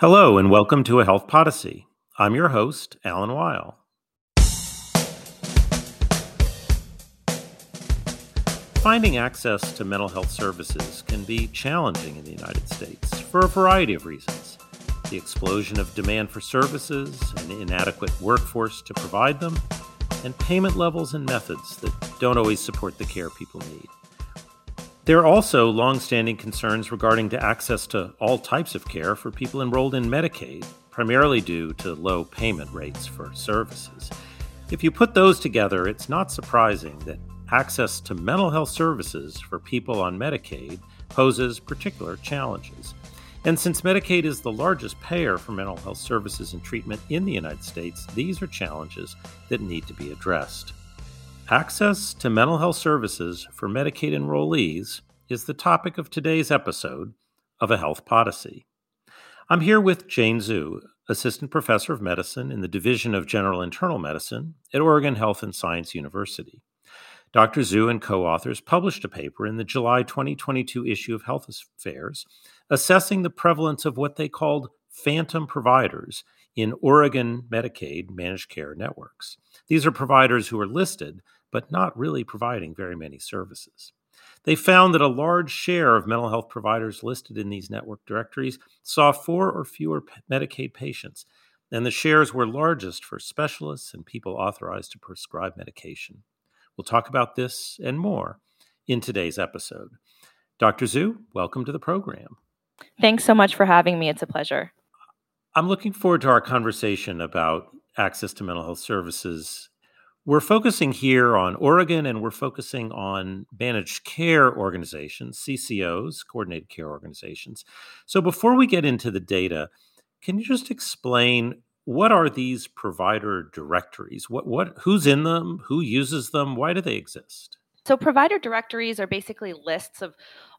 Hello, and welcome to A Health Podyssey. I'm your host, Alan Weil. Finding access to mental health services can be challenging in the United States for a variety of reasons. The explosion of demand for services, an inadequate workforce to provide them, and payment levels and methods that don't always support the care people need. There are also longstanding concerns regarding the access to all types of care for people enrolled in Medicaid, primarily due to low payment rates for services. If you put those together, it's not surprising that access to mental health services for people on Medicaid poses particular challenges. And since Medicaid is the largest payer for mental health services and treatment in the United States, these are challenges that need to be addressed. Access to mental health services for Medicaid enrollees is the topic of today's episode of A Health Podyssey. I'm here with Jane Zhu, Assistant Professor of Medicine in the Division of General Internal Medicine at Oregon Health and Science University. Dr. Zhu and co authors published a paper in the July 2022 issue of Health Affairs assessing the prevalence of what they called phantom providers in Oregon Medicaid managed care networks. These are providers who are listed but not really providing very many services. They found that a large share of mental health providers listed in these network directories saw four or fewer Medicaid patients, and the shares were largest for specialists and people authorized to prescribe medication. We'll talk about this and more in today's episode. Dr. Zhu, welcome to the program. Thanks so much for having me. It's a pleasure. I'm looking forward to our conversation about access to mental health services. We're focusing here on Oregon and we're focusing on managed care organizations, CCOs, coordinated care organizations. So before we get into the data, can you just explain what are these provider directories? What what who's in them? Who uses them? Why do they exist? So provider directories are basically lists of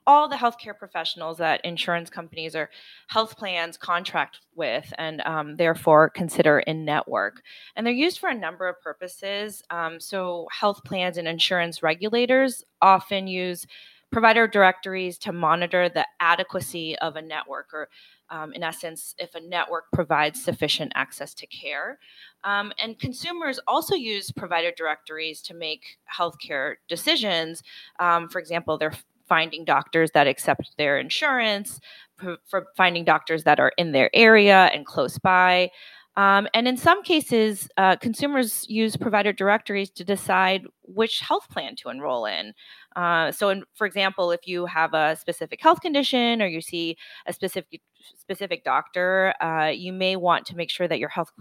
all the healthcare professionals that insurance companies or health plans contract with and um, therefore consider in network. And they're used for a number of purposes. Um, so, health plans and insurance regulators often use provider directories to monitor the adequacy of a network or um, in essence, if a network provides sufficient access to care. Um, and consumers also use provider directories to make healthcare decisions. Um, for example, they're finding doctors that accept their insurance, for finding doctors that are in their area and close by. Um, and in some cases, uh, consumers use provider directories to decide which health plan to enroll in. Uh, so, in, for example, if you have a specific health condition or you see a specific specific doctor, uh, you may want to make sure that your health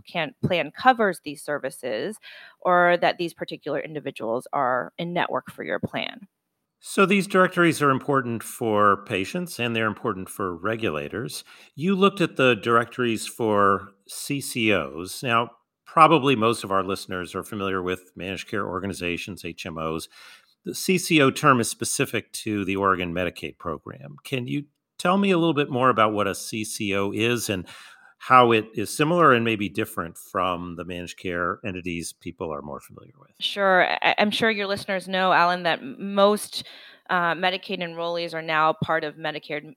plan covers these services, or that these particular individuals are in network for your plan. So these directories are important for patients and they're important for regulators. You looked at the directories for CCOs. Now, probably most of our listeners are familiar with managed care organizations, HMOs. The CCO term is specific to the Oregon Medicaid program. Can you tell me a little bit more about what a CCO is and how it is similar and maybe different from the managed care entities people are more familiar with. Sure. I- am sure your listeners know, Alan, that most uh, Medicaid enrollees are now part of Medicare.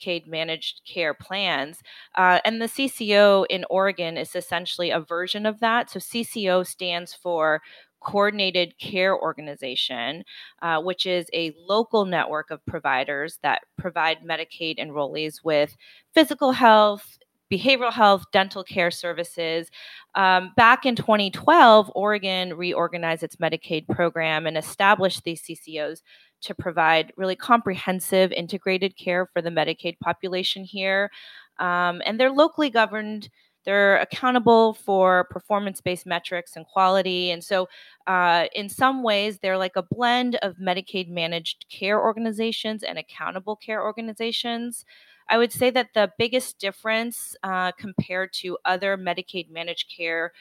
Medicaid managed care plans. Uh, and the CCO in Oregon is essentially a version of that. So, CCO stands for Coordinated Care Organization, uh, which is a local network of providers that provide Medicaid enrollees with physical health, behavioral health, dental care services. Um, back in 2012, Oregon reorganized its Medicaid program and established these CCOs to provide really comprehensive integrated care for the Medicaid population here. Um, and they're locally governed. They're accountable for performance based metrics and quality. And so, uh, in some ways, they're like a blend of Medicaid managed care organizations and accountable care organizations. I would say that the biggest difference uh, compared to other Medicaid managed care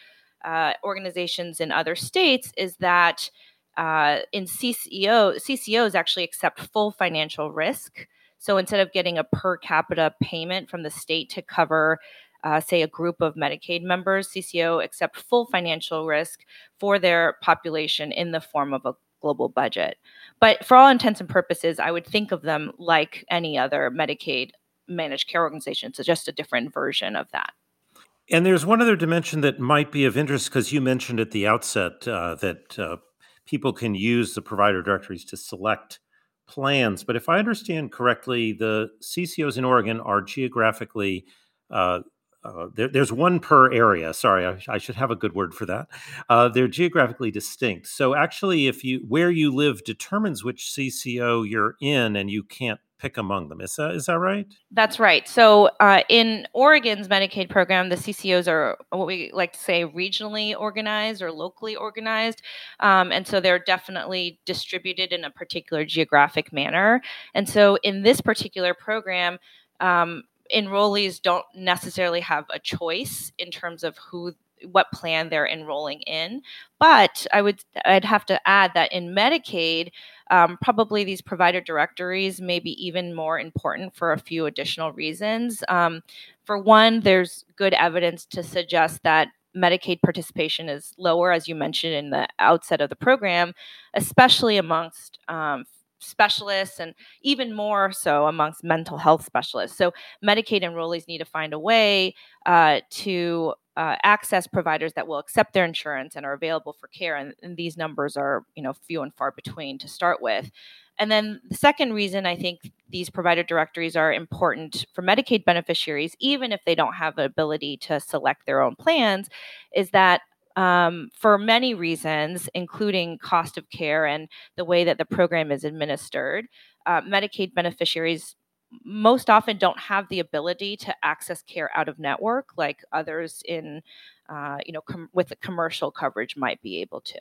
uh, organizations in other states is that uh, in CCO, CCOs actually accept full financial risk. So instead of getting a per capita payment from the state to cover, uh, say, a group of Medicaid members, CCO accept full financial risk for their population in the form of a global budget. But for all intents and purposes, I would think of them like any other Medicaid managed care organizations. It's just a different version of that. And there's one other dimension that might be of interest because you mentioned at the outset uh, that uh, people can use the provider directories to select plans. But if I understand correctly, the CCOs in Oregon are geographically uh, uh, there, there's one per area. Sorry, I, I, should have a good word for that. Uh, they're geographically distinct. So actually, if you where you live determines which CCO you're in, and you can't pick among them. Is that is that right? That's right. So uh, in Oregon's Medicaid program, the CCOs are what we like to say regionally organized or locally organized, um, and so they're definitely distributed in a particular geographic manner. And so in this particular program. Um, enrollees don't necessarily have a choice in terms of who what plan they're enrolling in. But i would i'd have to add that in medicaid um, probably these provider directories may be even more important for a few additional reasons. Um, for one there's good evidence to suggest that medicaid participation is lower as you mentioned in the outset of the program especially amongst um, specialists and even more so amongst mental health specialists. So, Medicaid enrollees need to find a way uh, to uh, access providers that will accept their insurance and are available for care. And, and, these numbers are, you know, few and far between to start with. And then the second reason I think these provider directories are important for Medicaid beneficiaries, even if they don't have the ability to select their own plans, is that um, for many reasons, including cost of care and the way that the program is administered. Uh, Medicaid beneficiaries most often don't have the ability to access care out of network like others in, uh, you know, com- with commercial coverage might be able to.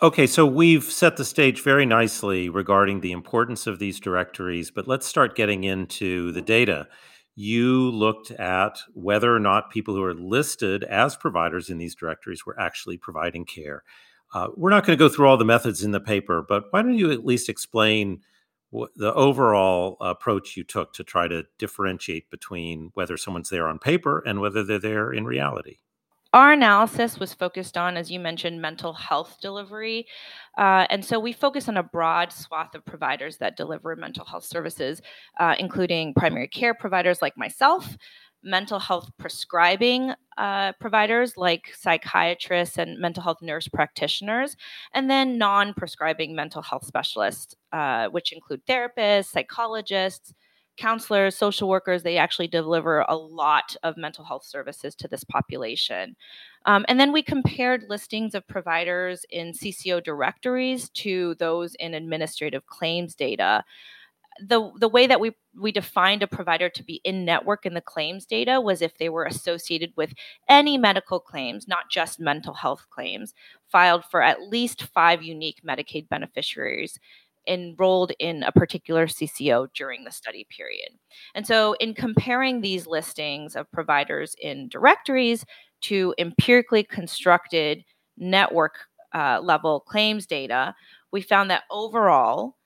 Okay, so we've set the stage very nicely regarding the importance of these directories, but let's start getting into the data you looked at whether or not people who are listed as providers in these directories were actually providing care. Uh, we're not going to go through all the methods in the paper, but why don't you at least explain what the overall approach you took to try to differentiate between whether someone's there on paper and whether they're there in reality? Our analysis was focused on, as you mentioned, mental health delivery. Uh, and so we focus on a broad swath of providers that deliver mental health services, uh, including primary care providers like myself, mental health prescribing uh, providers like psychiatrists and mental health nurse practitioners, and then non prescribing mental health specialists, uh, which include therapists, psychologists, counselors, social workers, they actually deliver a lot of mental health services to this population. Um, and then we compared listings of providers in CCO directories to those in administrative claims data. The, the way that we, we defined a provider to be in network in the claims data was if they were associated with any medical claims, not just mental health claims, filed for at least five unique Medicaid beneficiaries enrolled in a particular CCO during the study period. And so, in comparing these listings of providers in directories to empirically constructed network uh, level claims data, we found that overall,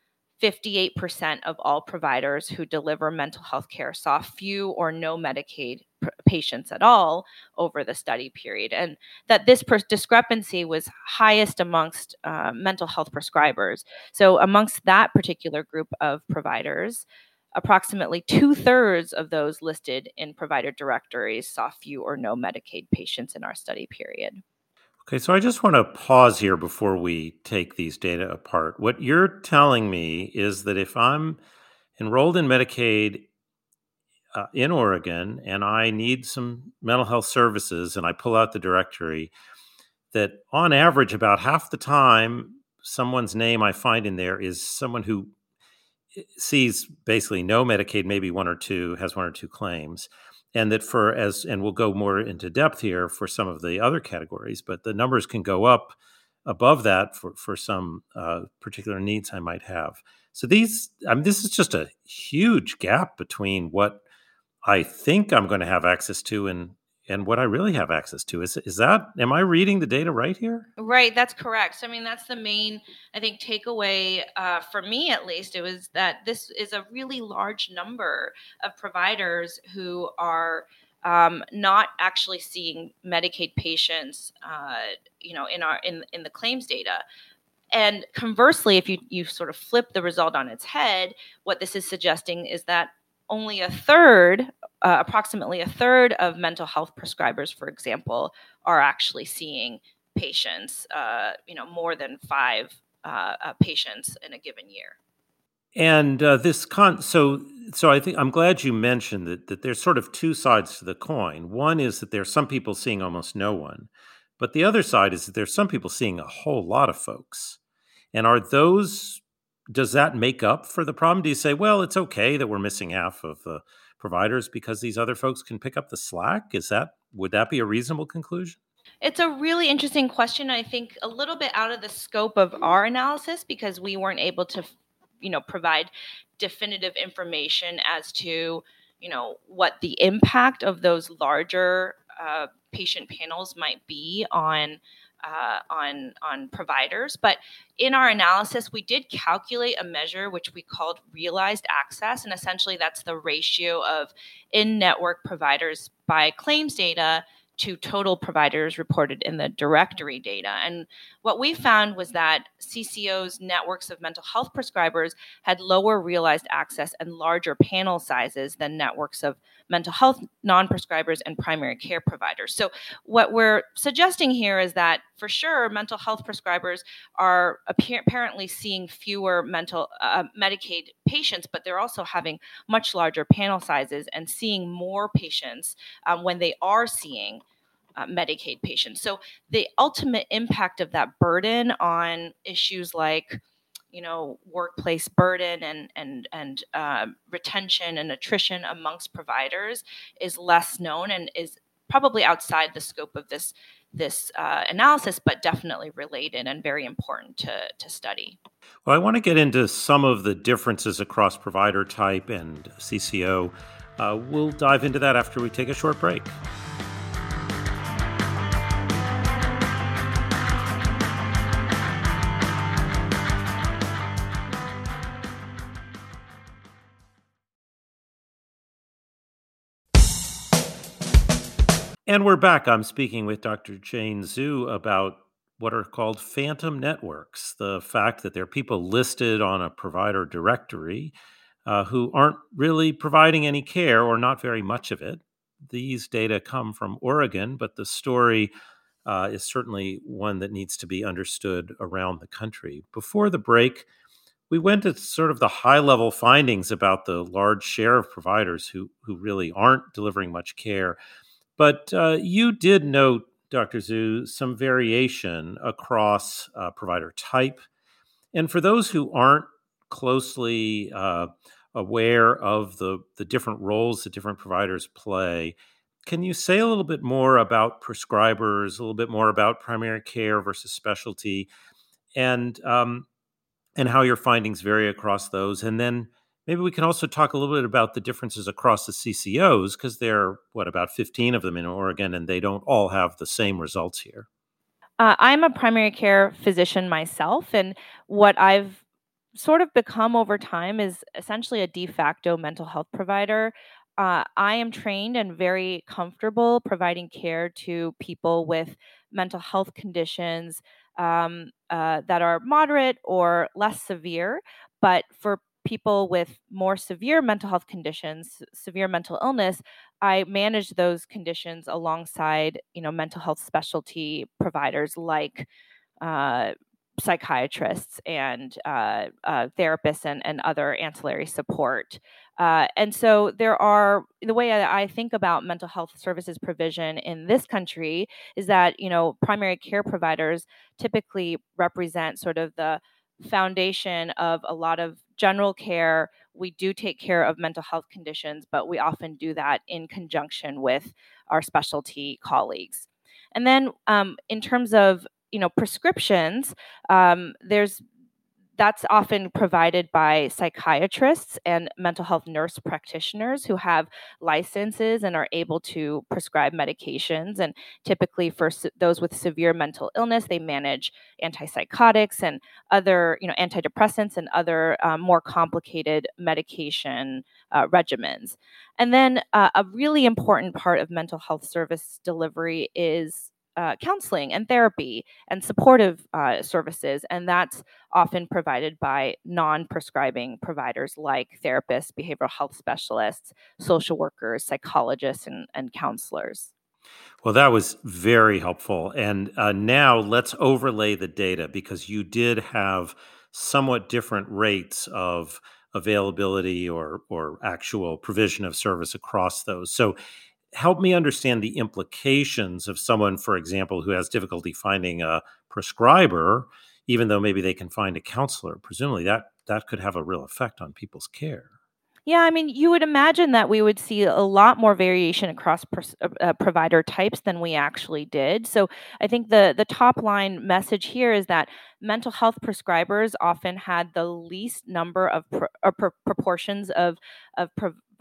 58% of all providers who deliver mental health care saw few or no Medicaid pr- patients at all over the study period, and that this per- discrepancy was highest amongst uh, mental health prescribers. So, amongst that particular group of providers, approximately two thirds of those listed in provider directories saw few or no Medicaid patients in our study period. Okay, so I just want to pause here before we take these data apart. What you're telling me is that if I'm enrolled in Medicaid uh, in Oregon and I need some mental health services and I pull out the directory, that on average, about half the time, someone's name I find in there is someone who eh, sees basically no Medicaid, maybe one or two, has one or two claims and that for as and we'll go more into depth here for some of the other categories but the numbers can go up above that for for some uh, particular needs i might have. So these i mean this is just a huge gap between what i think i'm going to have access to and and what I really have access to. Is is that am I reading the data right here? Right, that's correct. So, I mean, that's the main I think takeaway uh, for me at least. It was that this is a really large number of providers who are um, not actually seeing Medicaid patients, uh, you know, in our in in the claims data. And conversely, if you you sort of flip the result on its head, what this is suggesting is that only a third, uh, approximately a third of mental health prescribers, for example, are actually seeing patients, uh, you know, more than five uh, uh, patients in a given year. And uh, this con so so I think I'm glad you mentioned that that there's sort of two sides to the coin. One is that there's some people seeing almost no one, but the other side is that there's some people seeing a whole lot of folks. And are those does that make up for the problem? Do you say, well, it's okay that we're missing half of the providers because these other folks can pick up the slack? Is that would that be a reasonable conclusion? It's a really interesting question. I think a little bit out of the scope of our analysis because we weren't able to you know provide definitive information as to you know what the impact of those larger uh, patient panels might be on uh, on on providers. But in our analysis, we did calculate a measure which we called realized access, and essentially that's the ratio of in-network providers by claims data to total providers reported in the directory data. And what we found was that CCO's networks of mental health prescribers had lower realized access and larger panel sizes than networks of mental health non prescribers and primary care providers. So, what we're suggesting here is that for sure, mental health prescribers are apparently seeing fewer mental uh, Medicaid patients, but they're also having much larger panel sizes and seeing more patients um, when they are seeing uh, Medicaid patients. So the ultimate impact of that burden on issues like you know workplace burden and and and uh, retention and attrition amongst providers is less known and is probably outside the scope of this this uh, analysis, but definitely related and very important to, to study. Well, I want to get into some of the differences across provider type and CCO. Uh, we'll dive into that after we take a short break. And we're back. I'm speaking with Dr. Jane Zhu about what are called phantom networks the fact that there are people listed on a provider directory uh, who aren't really providing any care or not very much of it. These data come from Oregon, but the story uh, is certainly one that needs to be understood around the country. Before the break, we went to sort of the high level findings about the large share of providers who, who really aren't delivering much care. But uh, you did note, Dr. Zhu, some variation across uh, provider type. And for those who aren't closely uh, aware of the, the different roles that different providers play, can you say a little bit more about prescribers, a little bit more about primary care versus specialty, and um, and how your findings vary across those? And then Maybe we can also talk a little bit about the differences across the CCOs because there are, what, about 15 of them in Oregon, and they don't all have the same results here. Uh, I'm a primary care physician myself, and what I've sort of become over time is essentially a de facto mental health provider. Uh, I am trained and very comfortable providing care to people with mental health conditions um, uh, that are moderate or less severe. But for people with more severe mental health conditions, severe mental illness, I manage those conditions alongside, you know, mental health specialty providers like uh, psychiatrists and uh, uh, therapists and, and other ancillary support. Uh, and so there are the way I, I think about mental health services provision in this country is that you know primary care providers typically represent sort of the foundation of a lot of general care. We do take care of mental health conditions, but we often do that in conjunction with our specialty colleagues. And then, um, in terms of you know prescriptions, um, there's that's often provided by psychiatrists and mental health nurse practitioners who have licenses and are able to prescribe medications. And typically, for those with severe mental illness, they manage antipsychotics and other, you know, antidepressants and other um, more complicated medication uh, regimens. And then, uh, a really important part of mental health service delivery is uh, counseling and therapy and supportive uh, services, and that's often provided by non prescribing providers like therapists, behavioral health specialists, social workers, psychologists, and, and counselors. Well, that was very helpful. And uh, now let's overlay the data because you did have somewhat different rates of availability or or actual provision of service across those. So help me understand the implications of someone, for example, who has difficulty finding a prescriber, even though maybe they can find a counselor. Presumably, that that could have a real effect on people's care. Yeah, I mean, you would imagine that we would see a lot more variation across uh, uh provider types than we actually did. So, I think the the top line message here is that mental health prescribers often had the least number of pro- uh, pr- proportions of of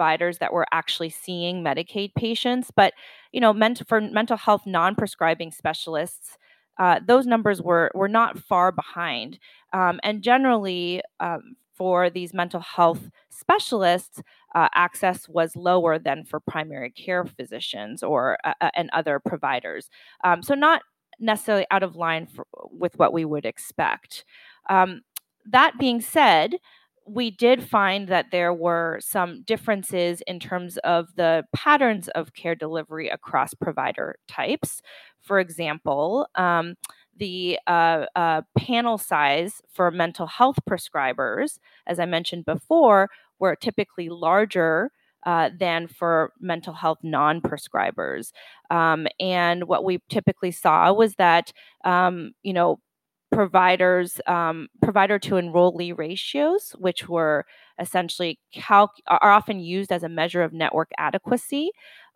providers that were actually seeing Medicaid patients. But you know, meant for mental health non-prescribing specialists, uh, those numbers were were not far behind. Um, and generally, um, for these mental health specialists, uh, access was lower than for primary care physicians or uh, uh, and other providers. Um, so not necessarily out of line for, with what we would expect. Um, that being said, we did find that there were some differences in terms of the patterns of care delivery across provider types. For example, um, the uh, uh, panel size for mental health prescribers, as I mentioned before, were typically larger uh, than for mental health non prescribers. Um, and what we typically saw was that, um, you know, providers um, provider to enrollee ratios which were essentially calc- are often used as a measure of network adequacy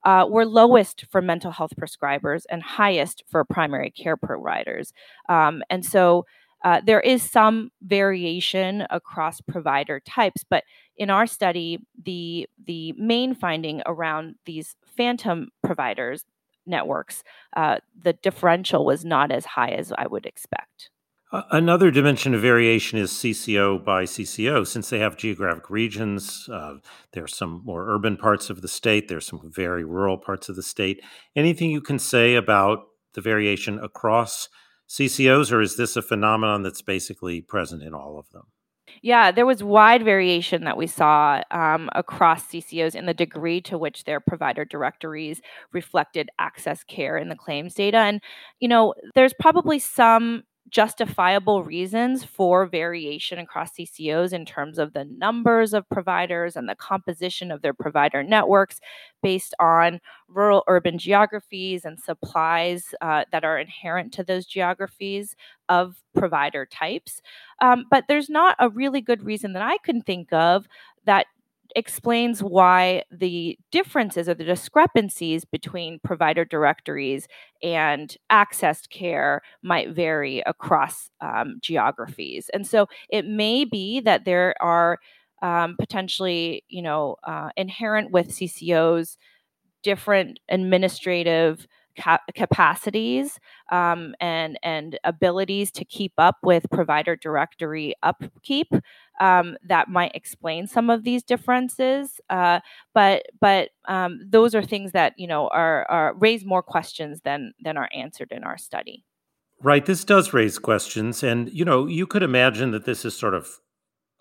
uh, were lowest for mental health prescribers and highest for primary care providers. Um, and so uh, there is some variation across provider types but in our study the the main finding around these phantom providers networks uh, the differential was not as high as i would expect Another dimension of variation is CCO by CCO. Since they have geographic regions, uh, there's some more urban parts of the state, there's some very rural parts of the state. Anything you can say about the variation across CCOs, or is this a phenomenon that's basically present in all of them? Yeah, there was wide variation that we saw um, across CCOs in the degree to which their provider directories reflected access care in the claims data. And, you know, there's probably some justifiable reasons for variation across CCOs in terms of the numbers of providers and the composition of their provider networks based on rural urban geographies and supplies uh, that are inherent to those geographies of provider types. Um, but there's not a really good reason that I can think of that explains why the differences or the discrepancies between provider directories and accessed care might vary across um, geographies. And so it may be that there are um, potentially, you know, uh, inherent with CCOs different administrative ca- capacities um, and and abilities to keep up with provider directory upkeep um, that might explain some of these differences. Uh, but but um, those are things that you know are, are raise more questions than than are answered in our study. Right. This does raise questions, and you know you could imagine that this is sort of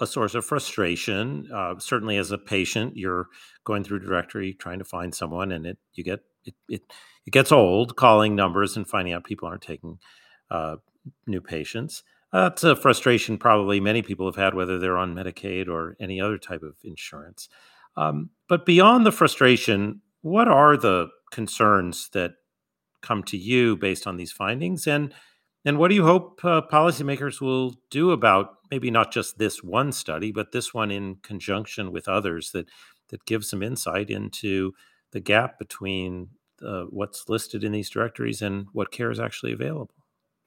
a source of frustration. Uh, certainly, as a patient, you're going through directory trying to find someone, and it you get it, it it gets old calling numbers and finding out people aren't taking uh, new patients. That's a frustration probably many people have had, whether they're on Medicaid or any other type of insurance. Um, but beyond the frustration, what are the concerns that come to you based on these findings, and and what do you hope uh, policymakers will do about maybe not just this one study, but this one in conjunction with others that that gives some insight into the gap between uh, what's listed in these directories and what care is actually available.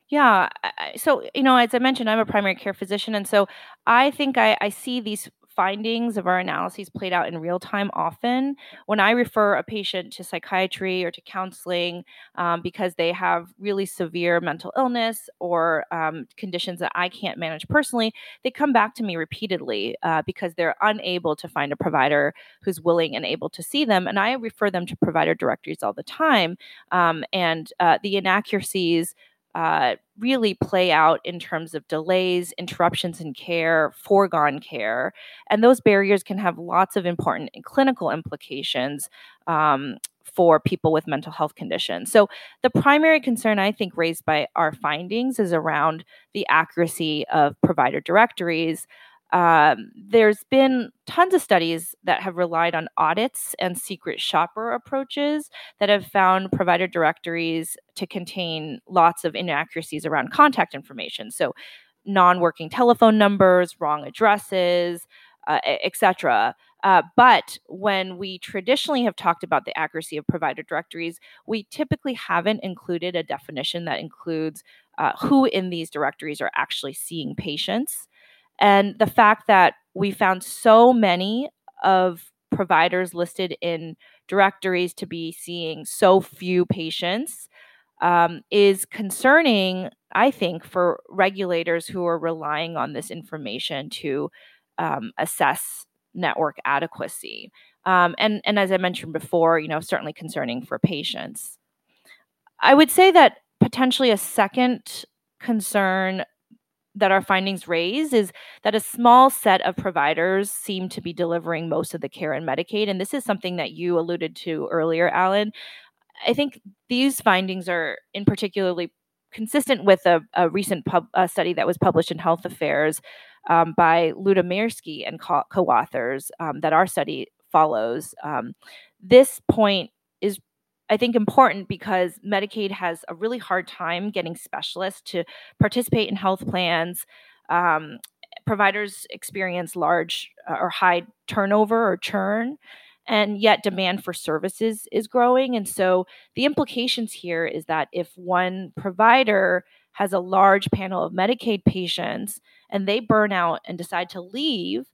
Yeah. So, you know, as I mentioned, I'm a primary care physician. And so I think I, I see these findings of our analyses played out in real time often. When I refer a patient to psychiatry or to counseling um, because they have really severe mental illness or um, conditions that I can't manage personally, they come back to me repeatedly uh, because they're unable to find a provider who's willing and able to see them. And I refer them to provider directories all the time. Um, and uh, the inaccuracies uh, really play out in terms of delays, interruptions in care, foregone care. And those barriers can have lots of important clinical implications um, for people with mental health conditions. So, the primary concern I think raised by our findings is around the accuracy of provider directories. Um, there's been tons of studies that have relied on audits and secret shopper approaches that have found provider directories to contain lots of inaccuracies around contact information. So, non working telephone numbers, wrong addresses, uh, etc. Uh, but when we traditionally have talked about the accuracy of provider directories, we typically haven't included a definition that includes uh, who in these directories are actually seeing patients. And the fact that we found so many of providers listed in directories to be seeing so few patients um, is concerning, I think, for regulators who are relying on this information to um, assess network adequacy. Um, and, and as I mentioned before, you know, certainly concerning for patients. I would say that potentially a second concern that our findings raise is that a small set of providers seem to be delivering most of the care in Medicaid. And this is something that you alluded to earlier, Alan. I think these findings are in particularly consistent with a, a recent pub, a study that was published in Health Affairs um, by Ludomirsky and co authors um, that our study follows. Um, this point I think important because Medicaid has a really hard time getting specialists to participate in health plans. Um, providers experience large uh, or high turnover or churn, and yet demand for services is growing. And so the implications here is that if one provider has a large panel of Medicaid patients and they burn out and decide to leave,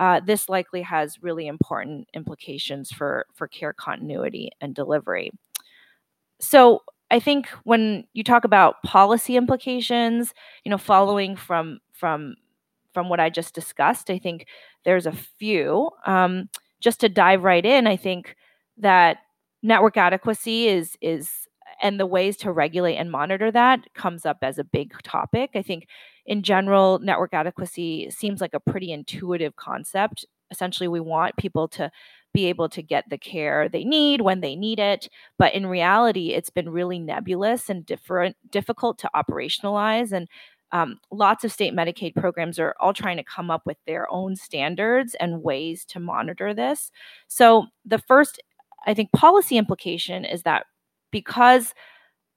uh, this likely has really important implications for, for care continuity and delivery. So I think when you talk about policy implications, you know, following from from from what I just discussed, I think there's a few. Um, just to dive right in, I think that network adequacy is is and the ways to regulate and monitor that comes up as a big topic. I think in general, network adequacy seems like a pretty intuitive concept. Essentially, we want people to be able to get the care they need when they need it. But in reality, it's been really nebulous and different, difficult to operationalize. And um, lots of state Medicaid programs are all trying to come up with their own standards and ways to monitor this. So, the first, I think, policy implication is that because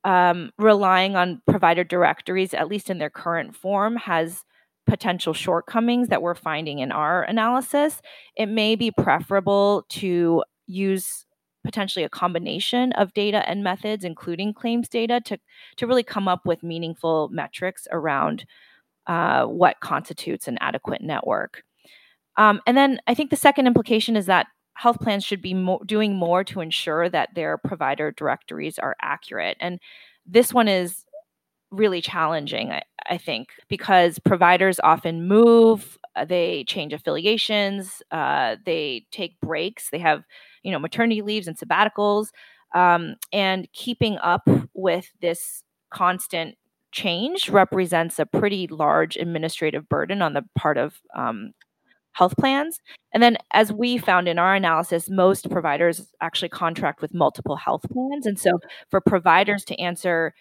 um, relying on provider directories, at least in their current form, has potential shortcomings that we're finding in our analysis, it may be preferable to use potentially a combination of data and methods, including claims data, to, to really come up with meaningful metrics around uh, what constitutes an adequate network. Um, and then I think the second implication is that health plans should be mo- doing more to ensure that their provider directories are accurate. And this one is really challenging, I, I think, because providers often move, uh, they change affiliations, uh, they take breaks, they have, you know, maternity leaves and sabbaticals, um, and keeping up with this constant change represents a pretty large administrative burden on the part of um, health plans. And then, as we found in our analysis, most providers actually contract with multiple health plans. And so, for providers to answer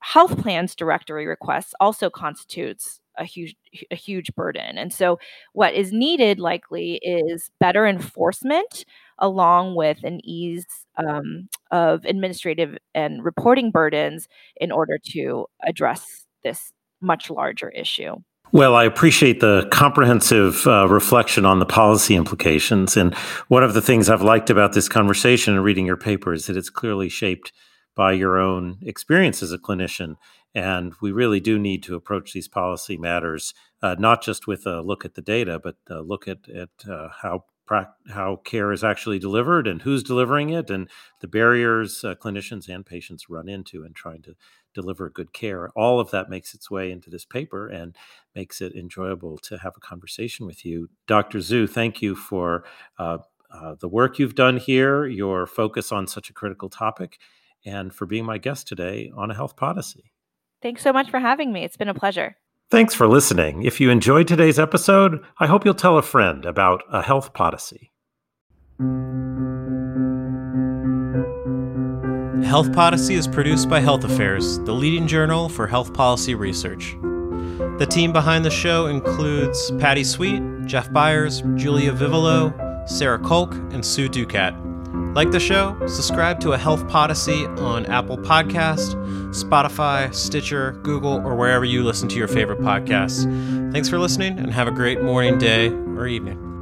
health plans directory requests also constitutes a huge a huge burden. And so what is needed likely is better enforcement along with an ease um, of administrative and reporting burdens in order to address this much larger issue. Well, I appreciate the comprehensive uh, reflection on the policy implications. And one of the things I've liked about this conversation and reading your paper is that it's clearly shaped by your own experience as a clinician. And we really do need to approach these policy matters uh, not just with a look at the data, but look at, at uh, how how care is actually delivered and who's delivering it and the barriers uh, clinicians and patients run into in trying to deliver good care. All of that makes its way into this paper and makes it enjoyable to have a conversation with you. Dr. Zhu, thank you for uh, uh, the work you've done here, your focus on such a critical topic, and for being my guest today on a Health Podyssey Thanks so much for having me. It's been a pleasure. Thanks for listening. If you enjoyed today's episode, I hope you'll tell a friend about a health Podyssey. Health Podyssey is produced by Health Affairs, the leading journal for health policy research. The team behind the show includes Patty Sweet, Jeff Byers, Julia Vivolo, Sarah Kolk, and Sue Ducat. Like the show? Subscribe to a Health Podyssey on Apple Podcast, Spotify, Stitcher, Google, or wherever you listen to your favorite podcasts. Thanks for listening and have a great morning, day, or evening.